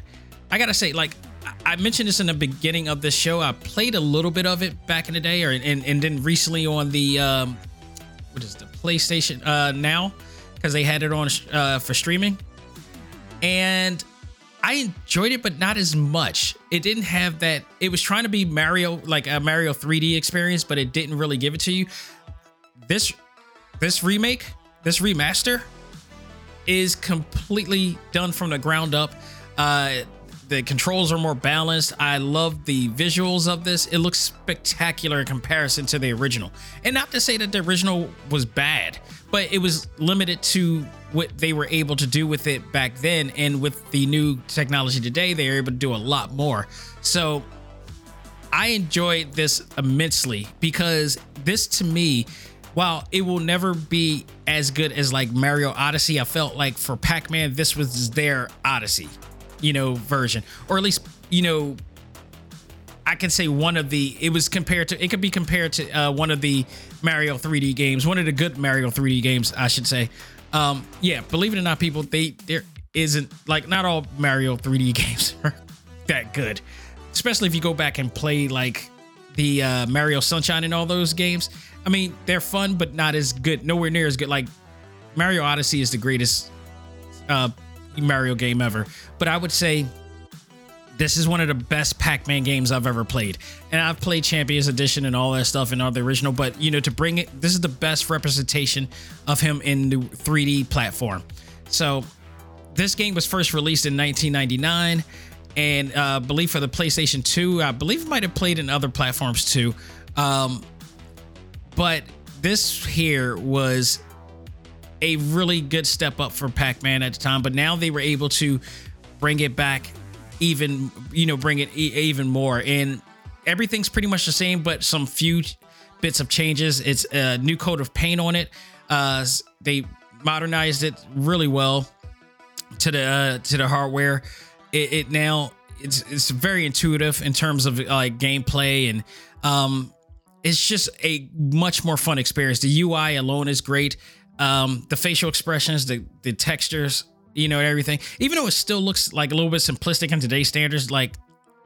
I gotta say, like, I mentioned this in the beginning of this show. I played a little bit of it back in the day, or and, and then recently on the um, what is the PlayStation uh, now because they had it on uh, for streaming, and I enjoyed it, but not as much. It didn't have that. It was trying to be Mario, like a Mario 3D experience, but it didn't really give it to you. This this remake, this remaster, is completely done from the ground up. Uh, the controls are more balanced. I love the visuals of this. It looks spectacular in comparison to the original. And not to say that the original was bad, but it was limited to what they were able to do with it back then. And with the new technology today, they are able to do a lot more. So I enjoyed this immensely because this to me, while it will never be as good as like Mario Odyssey, I felt like for Pac Man, this was their Odyssey, you know, version, or at least, you know, I can say one of the it was compared to it could be compared to uh, one of the Mario 3D games, one of the good Mario 3D games, I should say. Um, yeah, believe it or not, people, they there isn't like not all Mario 3D games are that good, especially if you go back and play like the uh, Mario Sunshine and all those games. I mean, they're fun, but not as good, nowhere near as good. Like Mario Odyssey is the greatest uh, Mario game ever, but I would say this is one of the best Pac-Man games I've ever played. And I've played Champions Edition and all that stuff and all the original, but you know, to bring it, this is the best representation of him in the 3D platform. So this game was first released in 1999 and uh, believe for the PlayStation 2. I believe it might have played in other platforms too. Um, but this here was a really good step up for Pac-Man at the time, but now they were able to bring it back even, you know, bring it e- even more. And everything's pretty much the same, but some few bits of changes. It's a new coat of paint on it. Uh, they modernized it really well to the uh, to the hardware. It, it now it's it's very intuitive in terms of like gameplay and um, it's just a much more fun experience. The UI alone is great. Um, the facial expressions, the the textures, you know, everything. Even though it still looks like a little bit simplistic in today's standards, like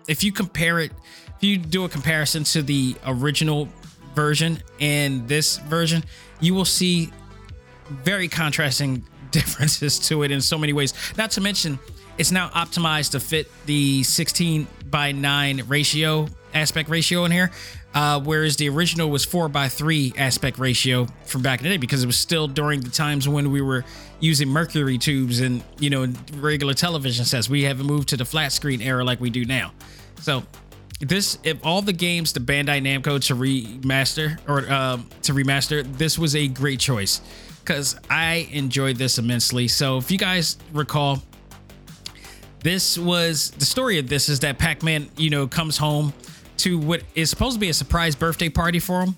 if you compare it, if you do a comparison to the original version and this version, you will see very contrasting differences to it in so many ways. Not to mention, it's now optimized to fit the 16 by 9 ratio aspect ratio in here, uh, whereas the original was 4 by 3 aspect ratio from back in the day because it was still during the times when we were using mercury tubes and you know regular television sets. We haven't moved to the flat screen era like we do now. So this if all the games the Bandai Namco to remaster or um, to remaster, this was a great choice because I enjoyed this immensely. So if you guys recall, this was the story of this is that Pac-Man, you know, comes home to what is supposed to be a surprise birthday party for him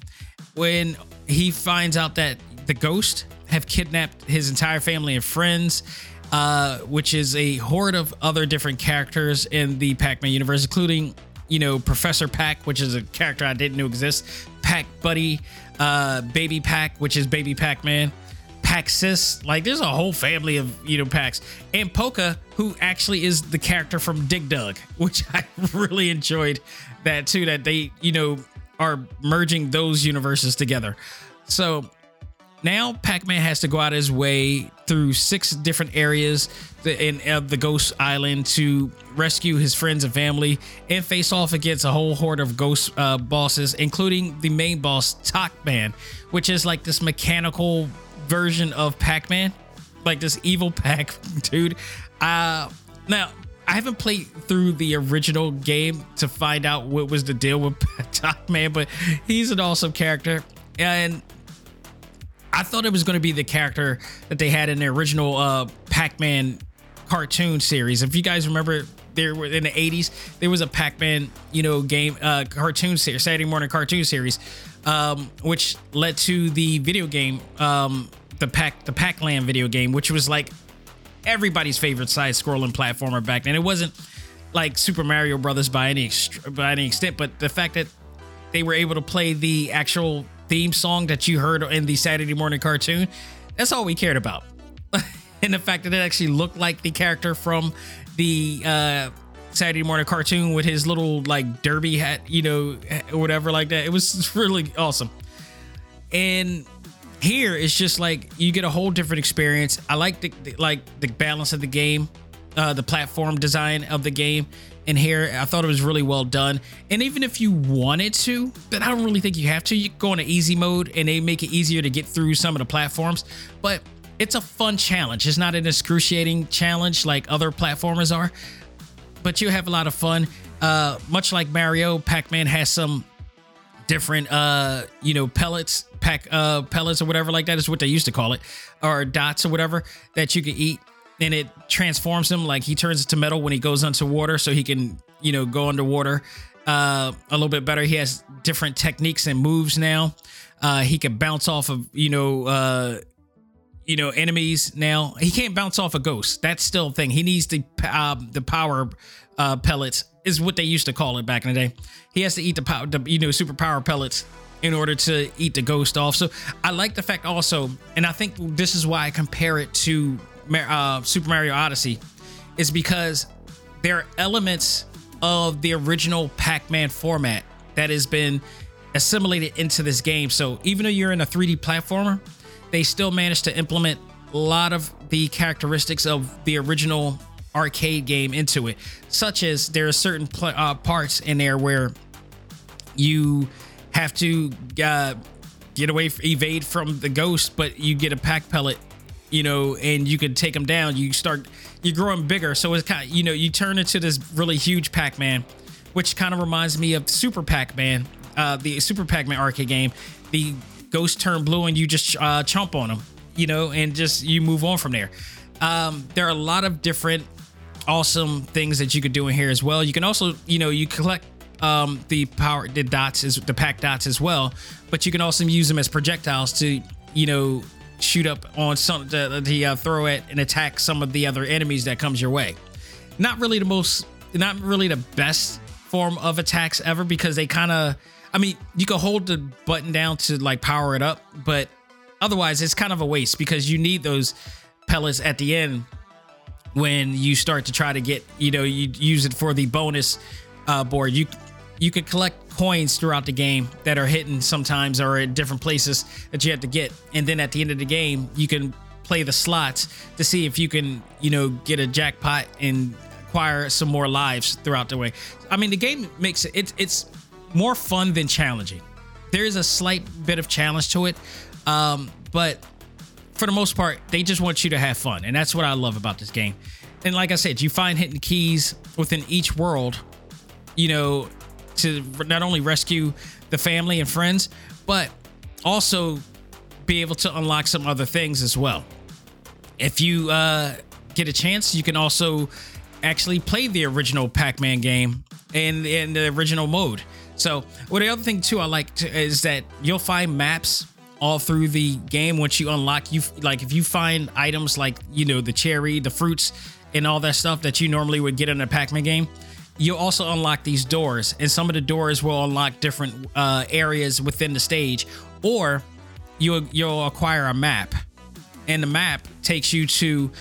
when he finds out that the ghost have kidnapped his entire family and friends uh, which is a horde of other different characters in the Pac-Man universe, including, you know, Professor Pac, which is a character I didn't know exists, Pac Buddy, uh, Baby Pac, which is Baby Pac-Man, Paxis, like there's a whole family of, you know, Pacs, and Pooka, who actually is the character from Dig Dug, which I really enjoyed that too, that they, you know, are merging those universes together. So now Pac-Man has to go out his way through six different areas in of the Ghost Island to rescue his friends and family and face off against a whole horde of ghost uh, bosses, including the main boss Toc-Man, which is like this mechanical version of Pac-Man, like this evil Pac dude. Uh, now I haven't played through the original game to find out what was the deal with Toc-Man, but he's an awesome character and I thought it was going to be the character that they had in the original uh, Pac-Man cartoon series. If you guys remember, there were in the 80s, there was a Pac-Man, you know, game uh, cartoon series, Saturday morning cartoon series, um, which led to the video game, um, the Pac the Pac-Land video game, which was like everybody's favorite side-scrolling platformer back then. It wasn't like Super Mario Brothers by any by any extent, but the fact that they were able to play the actual theme song that you heard in the Saturday morning cartoon. That's all we cared about. and the fact that it actually looked like the character from the uh, Saturday morning cartoon with his little like derby hat, you know, or whatever like that. It was really awesome. And here it's just like you get a whole different experience. I like the, the like the balance of the game, uh, the platform design of the game And here. I thought it was really well done. And even if you wanted to, but I don't really think you have to, you go into easy mode and they make it easier to get through some of the platforms. But it's a fun challenge. It's not an excruciating challenge like other platformers are, but you have a lot of fun. Uh, much like Mario, Pac-Man has some different uh you know pellets pack uh pellets or whatever like that is what they used to call it or dots or whatever that you can eat and it transforms him like he turns into metal when he goes into water so he can you know go underwater uh, a little bit better. He has different techniques and moves now. Uh, he can bounce off of you know uh, you know enemies now. He can't bounce off a ghost. That's still a thing. He needs the uh, the power uh, pellets is what they used to call it back in the day he has to eat the power the, you know super power pellets in order to eat the ghost off so i like the fact also and i think this is why i compare it to uh, Super Mario Odyssey is because there are elements of the original Pac-Man format that has been assimilated into this game. So even though you're in a 3D platformer, they still managed to implement a lot of the characteristics of the original arcade game into it, such as there are certain pl- uh, parts in there where you have to uh, get away, evade from the ghost, but you get a pack pellet you know, and you can take them down. You start, you're growing bigger. So it's kind of, you know, you turn into this really huge Pac Man, which kind of reminds me of Super Pac Man, uh, the Super Pac Man arcade game. The ghost turn blue and you just uh, chomp on them, you know, and just you move on from there. Um, there are a lot of different awesome things that you could do in here as well. You can also, you know, you collect um, the power the dots is the pack dots as well, but you can also use them as projectiles to you know shoot up on some the, the uh, throw at and attack some of the other enemies that comes your way. Not really the most, not really the best form of attacks ever because they kind of. I mean, you can hold the button down to like power it up, but otherwise it's kind of a waste because you need those pellets at the end when you start to try to get you know you use it for the bonus uh, board. You you could collect coins throughout the game that are hidden sometimes or at different places that you have to get. And then at the end of the game you can play the slots to see if you can you know get a jackpot and acquire some more lives throughout the way. I mean the game makes it it's, it's more fun than challenging. There is a slight bit of challenge to it um, but for the most part, they just want you to have fun. And that's what I love about this game. And like I said, you find hidden keys within each world, you know, to not only rescue the family and friends, but also be able to unlock some other things as well. If you uh, get a chance, you can also actually play the original Pac-Man game in in the original mode. So, well, the other thing too I like to, is that you'll find maps all through the game once you unlock you like if you find items like you know the cherry the fruits and all that stuff that you normally would get in a pac-man game you'll also unlock these doors and some of the doors will unlock different uh, areas within the stage or you'll you'll acquire a map and the map takes you to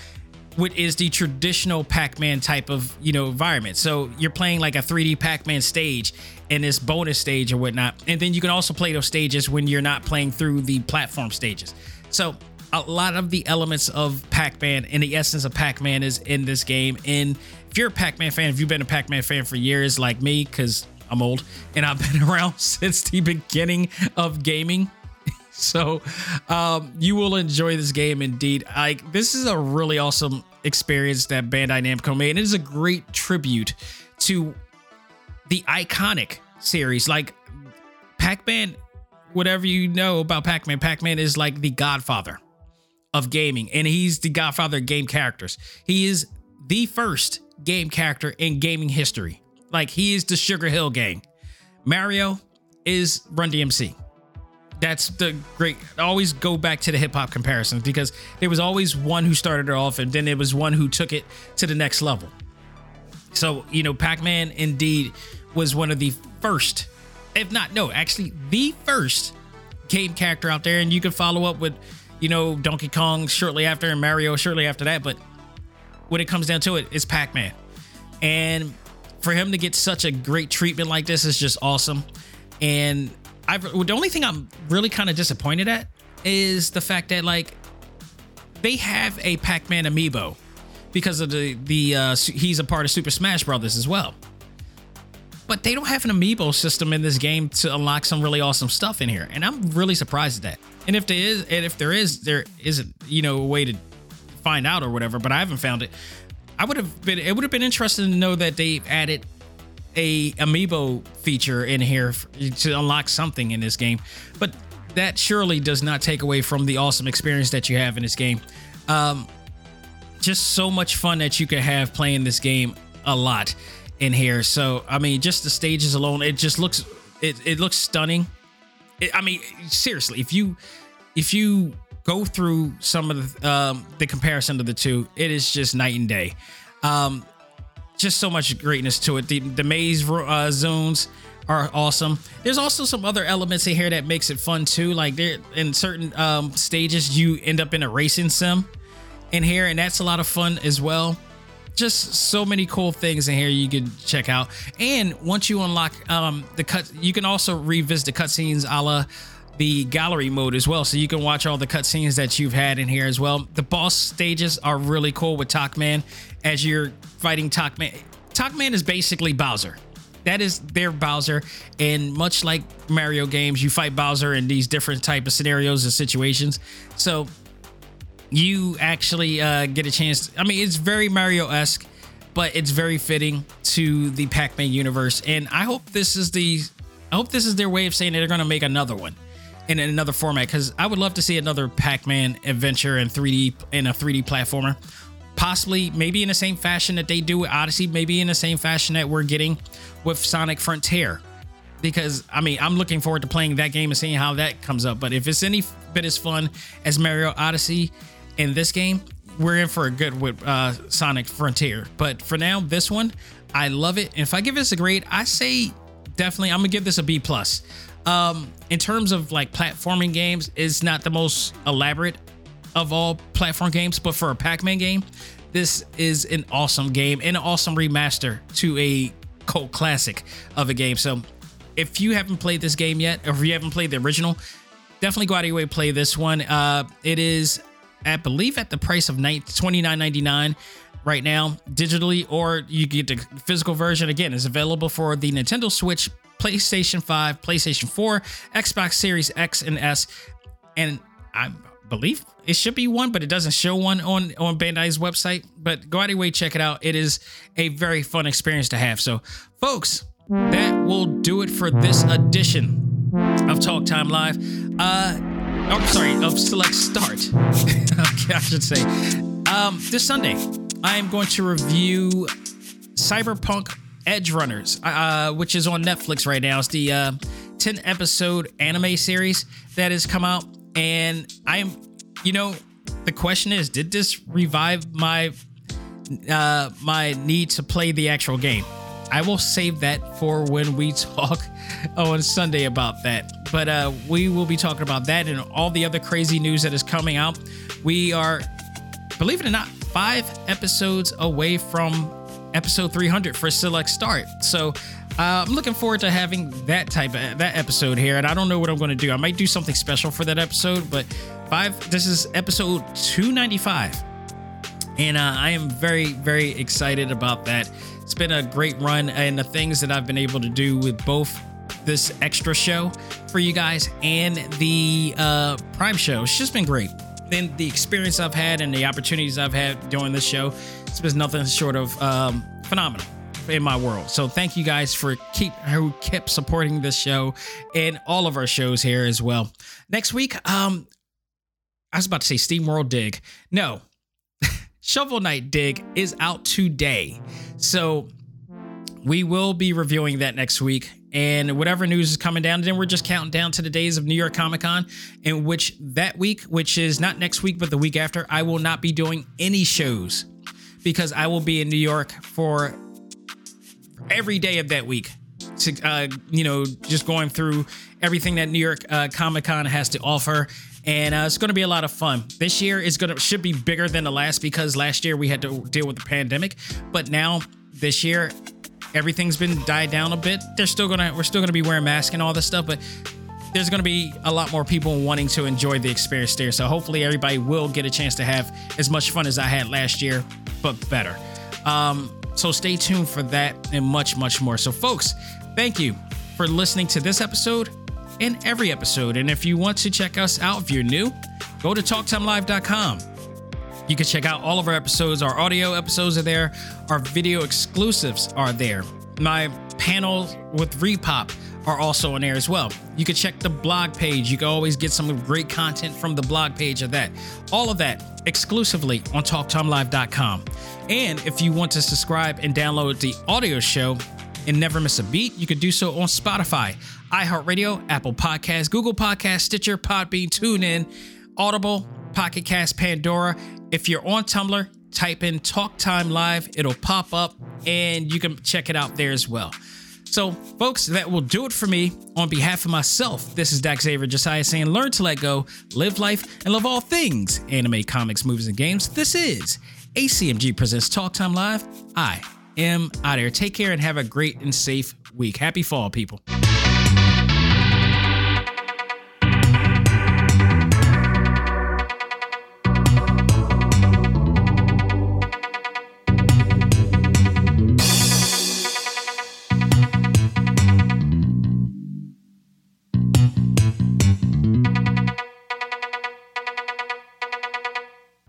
what is the traditional Pac-Man type of you know environment. So you're playing like a 3D Pac-Man stage in this bonus stage or whatnot, and then you can also play those stages when you're not playing through the platform stages. So a lot of the elements of Pac-Man and the essence of Pac-Man is in this game. And if you're a Pac-Man fan, if you've been a Pac-Man fan for years like me, because I'm old and I've been around since the beginning of gaming, so um, you will enjoy this game indeed. Like this is a really awesome experience that Bandai Namco made. And it is a great tribute to the iconic series. Like Pac-Man, whatever you know about Pac-Man, Pac-Man is like the godfather of gaming, and he's the godfather of game characters. He is the first game character in gaming history. Like he is the Sugar Hill Gang. Mario is Run DMC that's the great always go back to the hip hop comparisons because there was always one who started it off and then there was one who took it to the next level. So, you know, Pac-Man indeed was one of the first, if not no, actually the first game character out there and you can follow up with, you know, Donkey Kong shortly after and Mario shortly after that, but when it comes down to it, it's Pac-Man. And for him to get such a great treatment like this is just awesome. And I've the only thing I'm really kind of disappointed at is the fact that like they have a Pac-Man amiibo because of the the uh, he's a part of Super Smash Brothers as well. But they don't have an amiibo system in this game to unlock some really awesome stuff in here, and I'm really surprised at that. And if there is, and if there is, there isn't, you know, a way to find out or whatever. But I haven't found it. I would have been. It would have been interesting to know that they added a amiibo feature in here to unlock something in this game, but that surely does not take away from the awesome experience that you have in this game. Um, just so much fun that you can have playing this game a lot in here. So I mean, just the stages alone, it just looks it, it looks stunning. It, I mean, seriously, if you if you go through some of the um, the comparison of the two, it is just night and day. Um, just so much greatness to it. The, the maze uh, zones are awesome. There's also some other elements in here that makes it fun too. Like there in certain um, stages, you end up in a racing sim in here, and that's a lot of fun as well. Just so many cool things in here you can check out. And once you unlock um, the cut, you can also revisit the cutscenes a la the gallery mode as well. So you can watch all the cutscenes that you've had in here as well. The boss stages are really cool with Toc-Man as you're fighting Toc-Man. Toc-Man is basically Bowser. That is their Bowser, and much like Mario games, you fight Bowser in these different type of scenarios and situations. So you actually uh, get a chance. I mean, it's very Mario esque, but it's very fitting to the Pac-Man universe. And I hope this is the, I hope this is their way of saying they're going to make another one in another format because I would love to see another Pac-Man adventure in 3D in a 3D platformer, possibly maybe in the same fashion that they do with Odyssey, maybe in the same fashion that we're getting with Sonic Frontier. Because I mean, I'm looking forward to playing that game and seeing how that comes up. But if it's any bit as fun as Mario Odyssey in this game, we're in for a good with uh, Sonic Frontier. But for now, this one, I love it. If I give this a grade, I say definitely I'm gonna give this a B plus. Um, in terms of like platforming games, it's not the most elaborate of all platform games, but for a Pac-Man game, this is an awesome game and an awesome remaster to a cult classic of a game. So if you haven't played this game yet, or if you haven't played the original, definitely go out of your way play this one. Uh, it is, I believe, at the price of twenty nine ninety nine right now digitally, or you get the physical version. Again, is available for the Nintendo Switch, PlayStation 5, PlayStation 4, Xbox Series X and S, and I believe it should be one, but it doesn't show one on on Bandai's website. But go out your way, check it out. It is a very fun experience to have. So, folks, that will do it for this edition of Talk Time Live. Uh, oh, sorry, of Select Start. okay, I should say. Um, this Sunday, I am going to review Cyberpunk Edgerunners, uh, which is on Netflix right now. It's the uh, 10 episode anime series that has come out. And I am, you know, the question is, did this revive my uh, my need to play the actual game? I will save that for when we talk on Sunday about that. But uh, we will be talking about that and all the other crazy news that is coming out. We are, believe it or not, five episodes away from episode 300 for Select Start. So uh, I'm looking forward to having that type of that episode here, and I don't know what I'm going to do. I might do something special for that episode, but five. This is episode 295, and uh, I am very very excited about that. It's been a great run, and the things that I've been able to do with both this extra show for you guys and the uh, Prime show. It's just been great. Then the experience I've had and the opportunities I've had doing this show, it's been nothing short of um, phenomenal in my world. So thank you guys for keep who kept supporting this show and all of our shows here as well. Next week, um, I was about to say SteamWorld Dig. No, Shovel Knight Dig is out today. So we will be reviewing that next week. And whatever news is coming down, then we're just counting down to the days of New York Comic Con, in which that week, which is not next week, but the week after, I will not be doing any shows because I will be in New York for every day of that week. To, uh, you know, just going through everything that New York uh, Comic Con has to offer, and uh, it's going to be a lot of fun. This year is going to should be bigger than the last because last year we had to deal with the pandemic, but now this year everything's been died down a bit. They're still gonna we're still gonna be wearing masks and all this stuff, but there's gonna be a lot more people wanting to enjoy the experience there. So hopefully everybody will get a chance to have as much fun as I had last year, but better. Um, so stay tuned for that and much, much more. So, folks, thank you for listening to this episode and every episode. And if you want to check us out, if you're new, go to talktimelive.com. You can check out all of our episodes. Our audio episodes are there. Our video exclusives are there. My panels with ReedPop are also on there as well. You can check the blog page. You can always get some great content from the blog page of that. All of that exclusively on TalkTimeLive.com. And if you want to subscribe and download the audio show and never miss a beat, you can do so on Spotify, iHeartRadio, Apple Podcasts, Google Podcasts, Stitcher, Podbean, TuneIn, Audible, Pocket Cast, Pandora. If you're on Tumblr, type in Talk Time Live. It'll pop up and you can check it out there as well. So, folks, that will do it for me. On behalf of myself, this is Dax Xavier Josiah saying, learn to let go, live life, and love all things anime, comics, movies, and games. This is ACMG Presents Talk Time Live. I am out here. Take care and have a great and safe week. Happy fall, people.